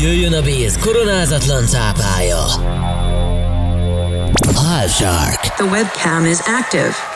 Jöjjön a Béz koronázatlan cápája. Live Shark. The webcam is active.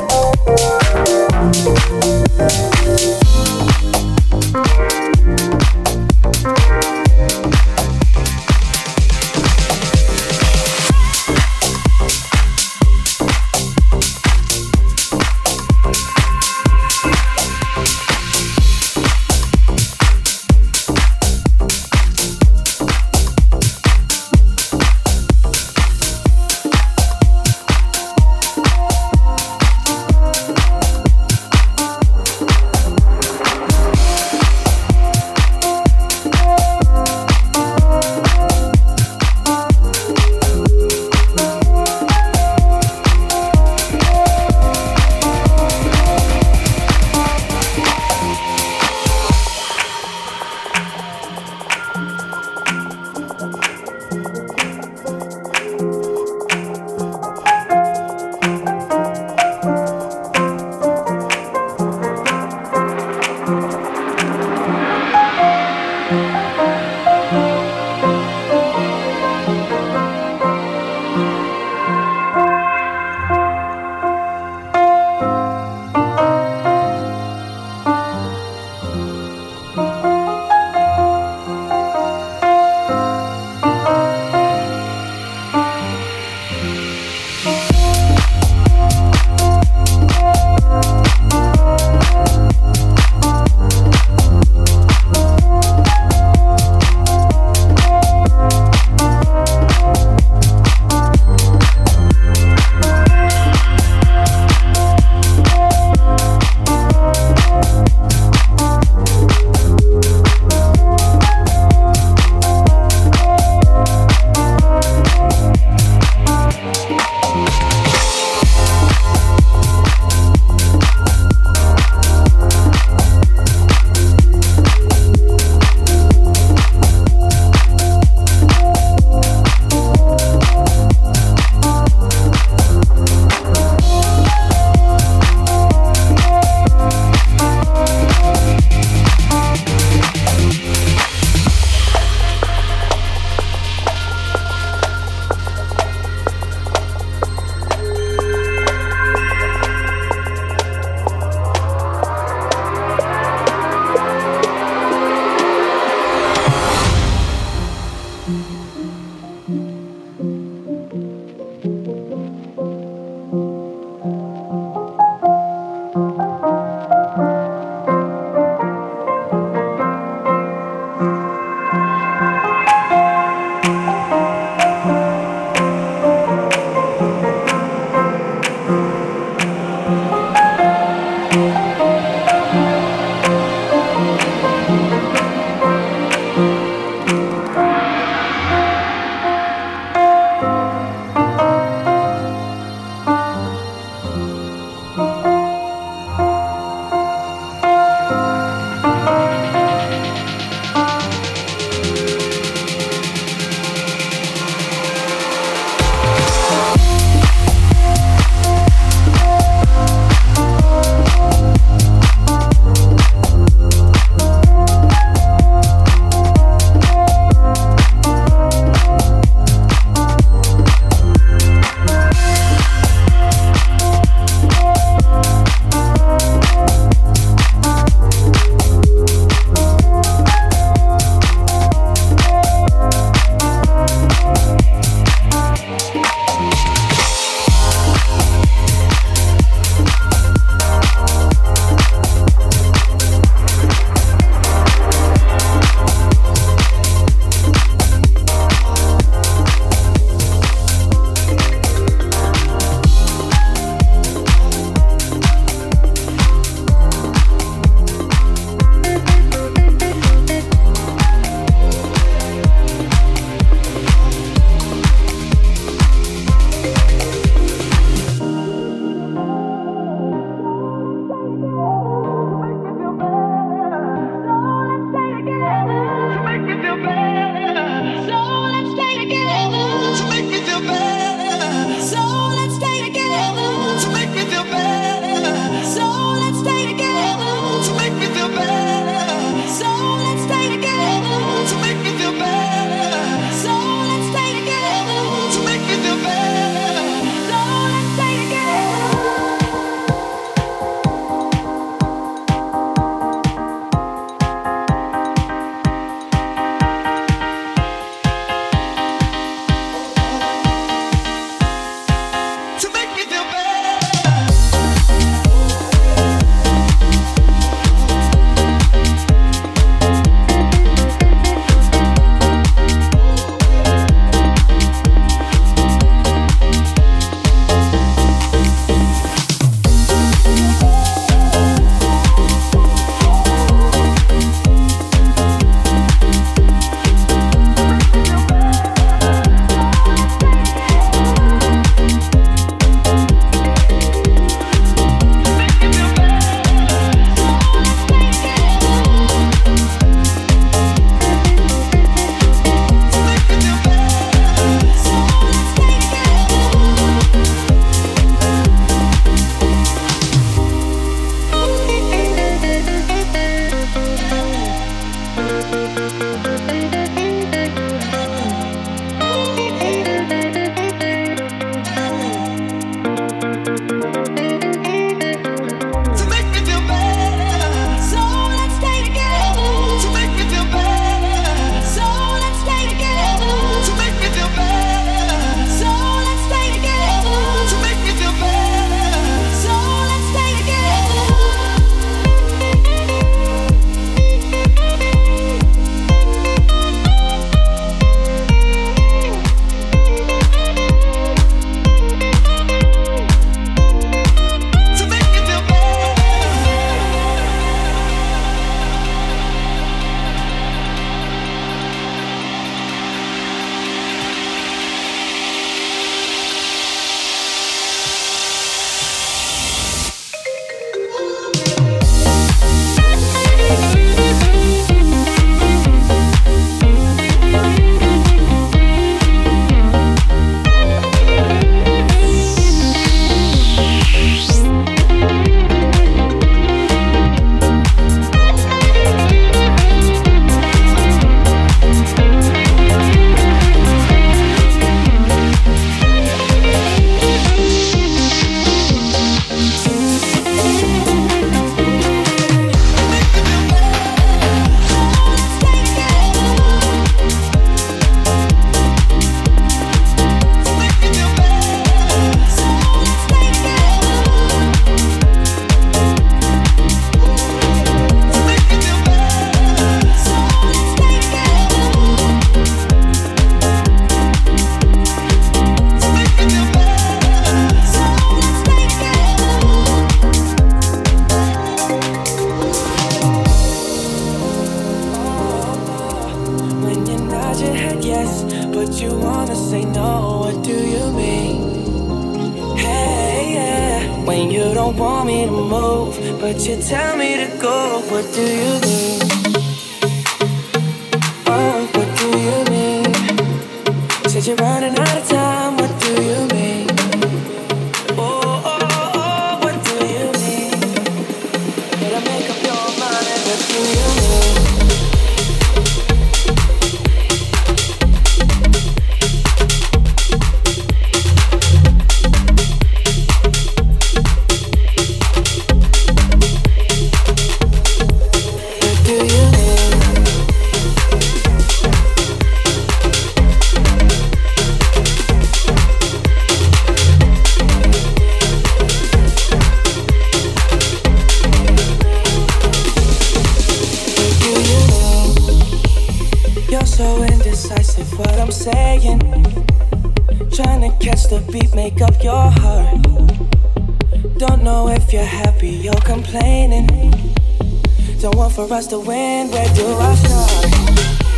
Don't want for us to win, where do I start?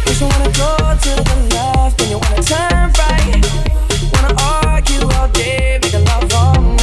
If you wanna go to the left, then you wanna turn right. Wanna argue all day, make a love all night.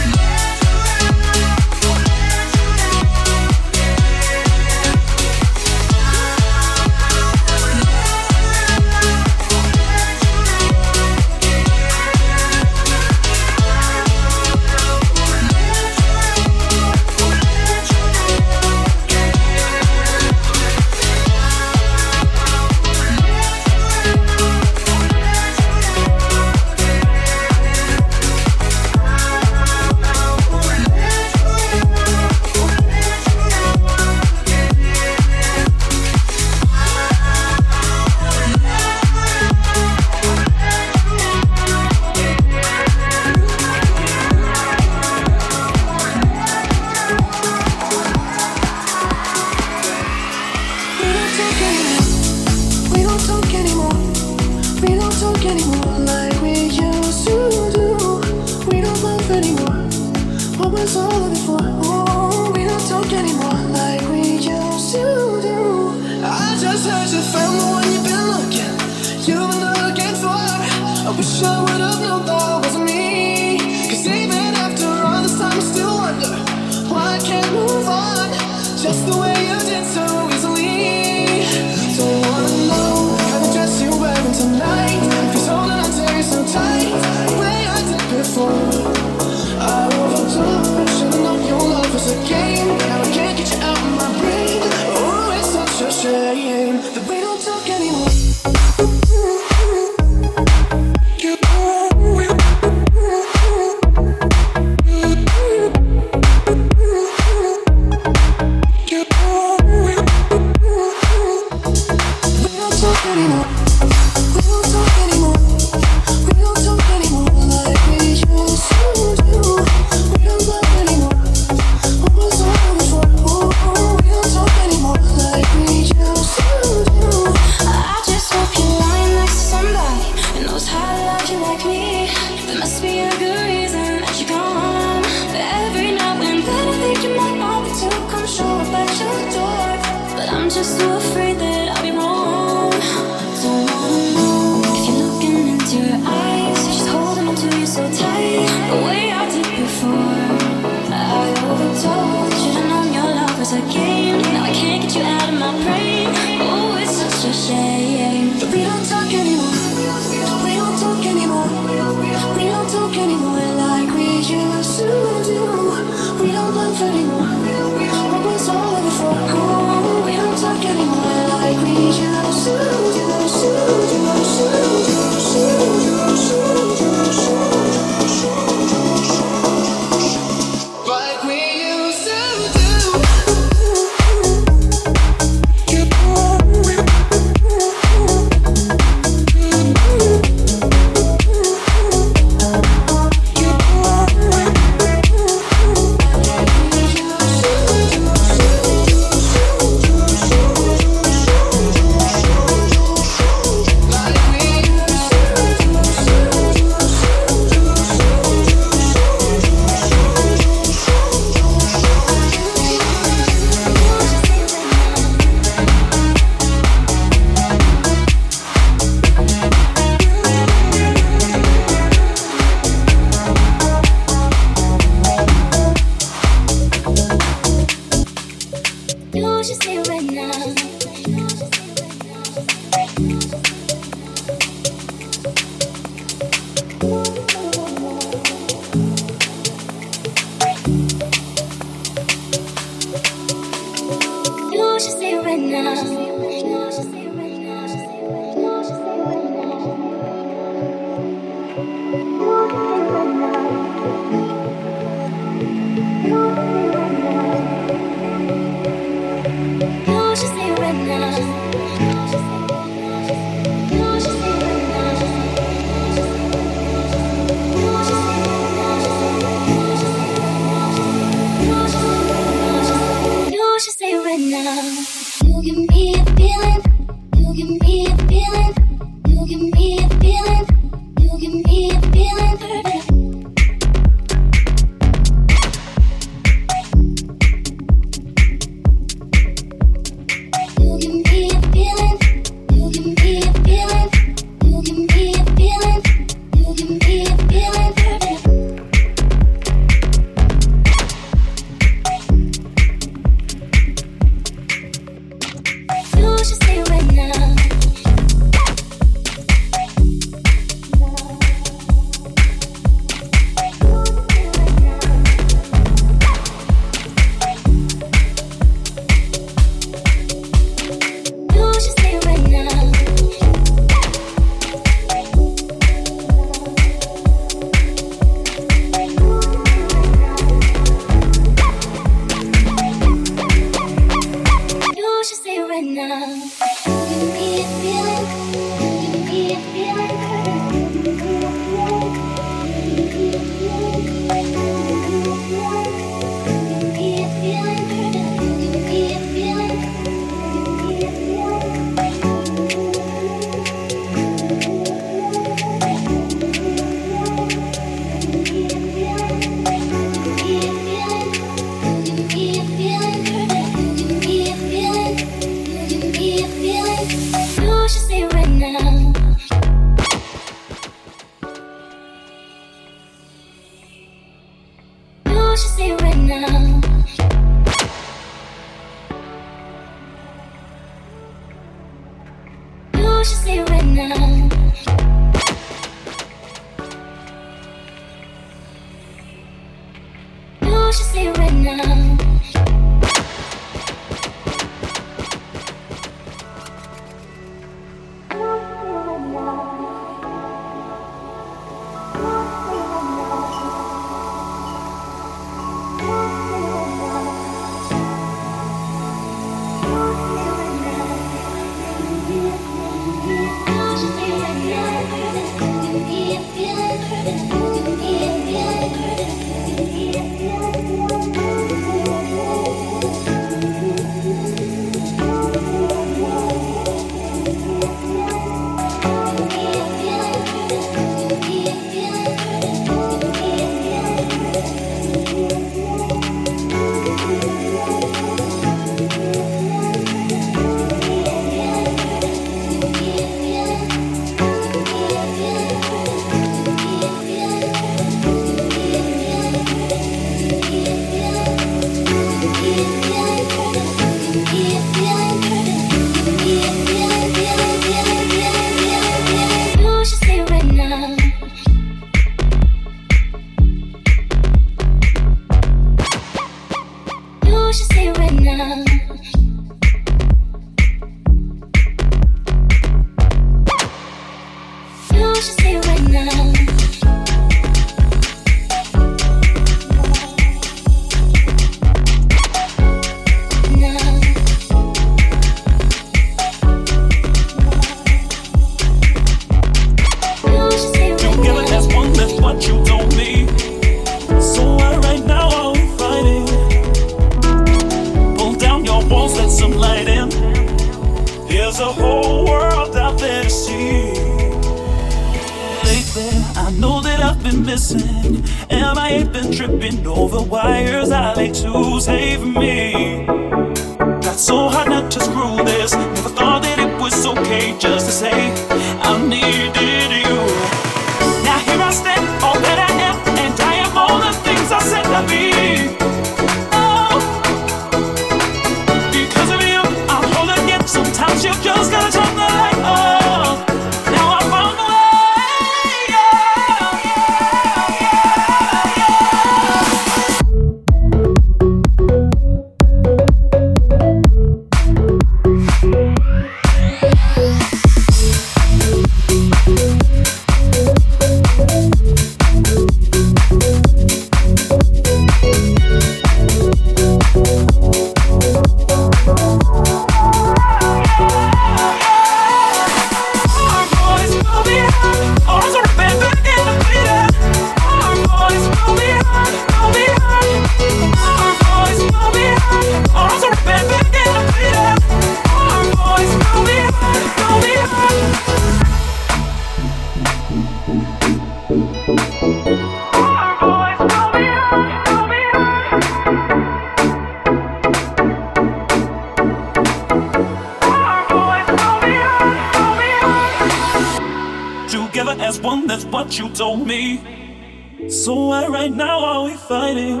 me. So why right now are we fighting?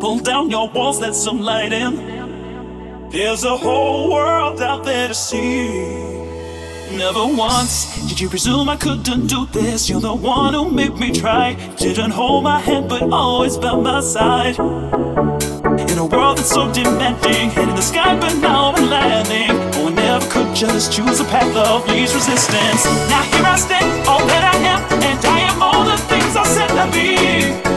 Pull down your walls, let some light in. There's a whole world out there to see. Never once did you presume I couldn't do this. You're the one who made me try. Didn't hold my hand, but always by my side. In a world that's so demanding, hitting the sky, but now I'm landing myself could just choose a path of least resistance. Now here I stand, all that I am, and I am all the things I said to be.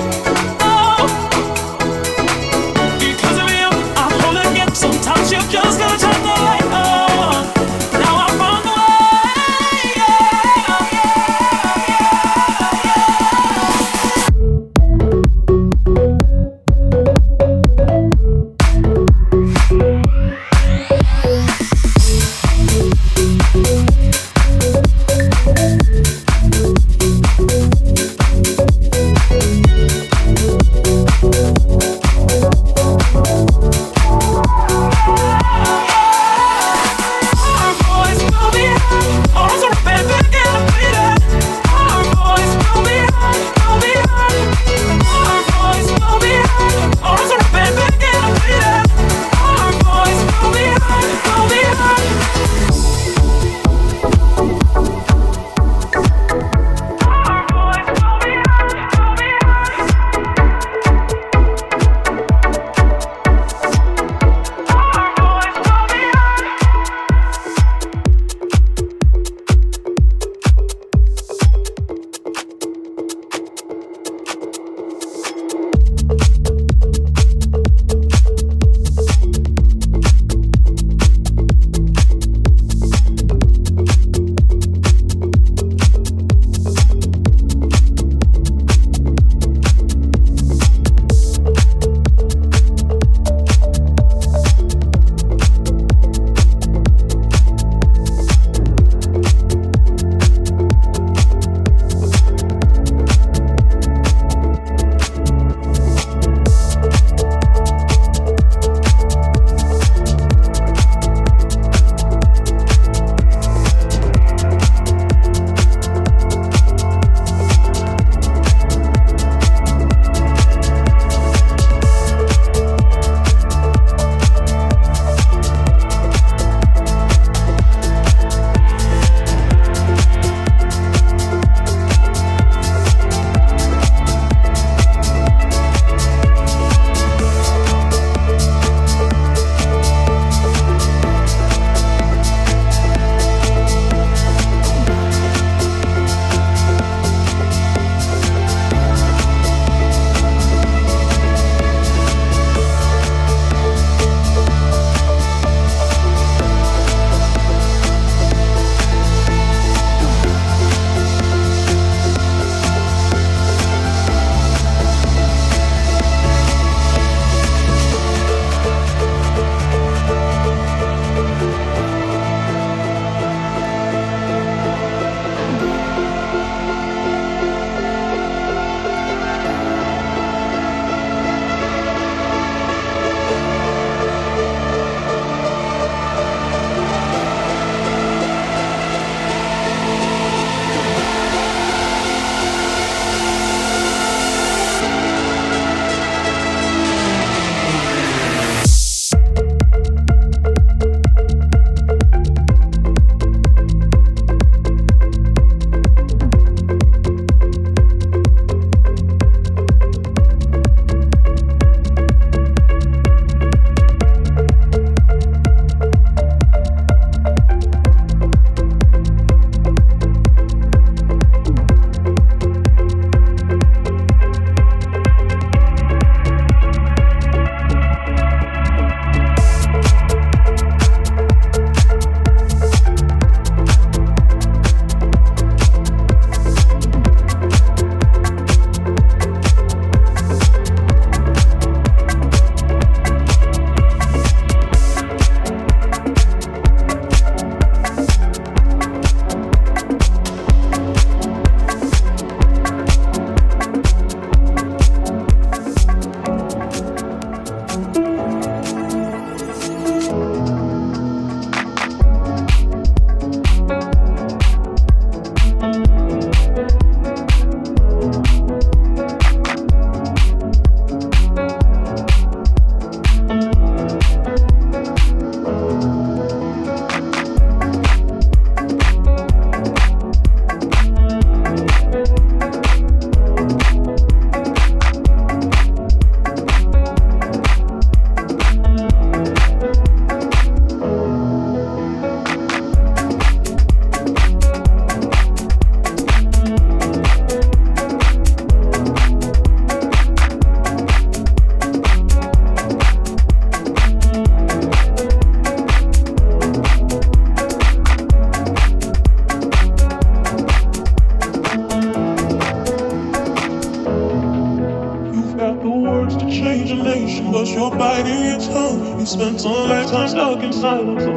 Silence,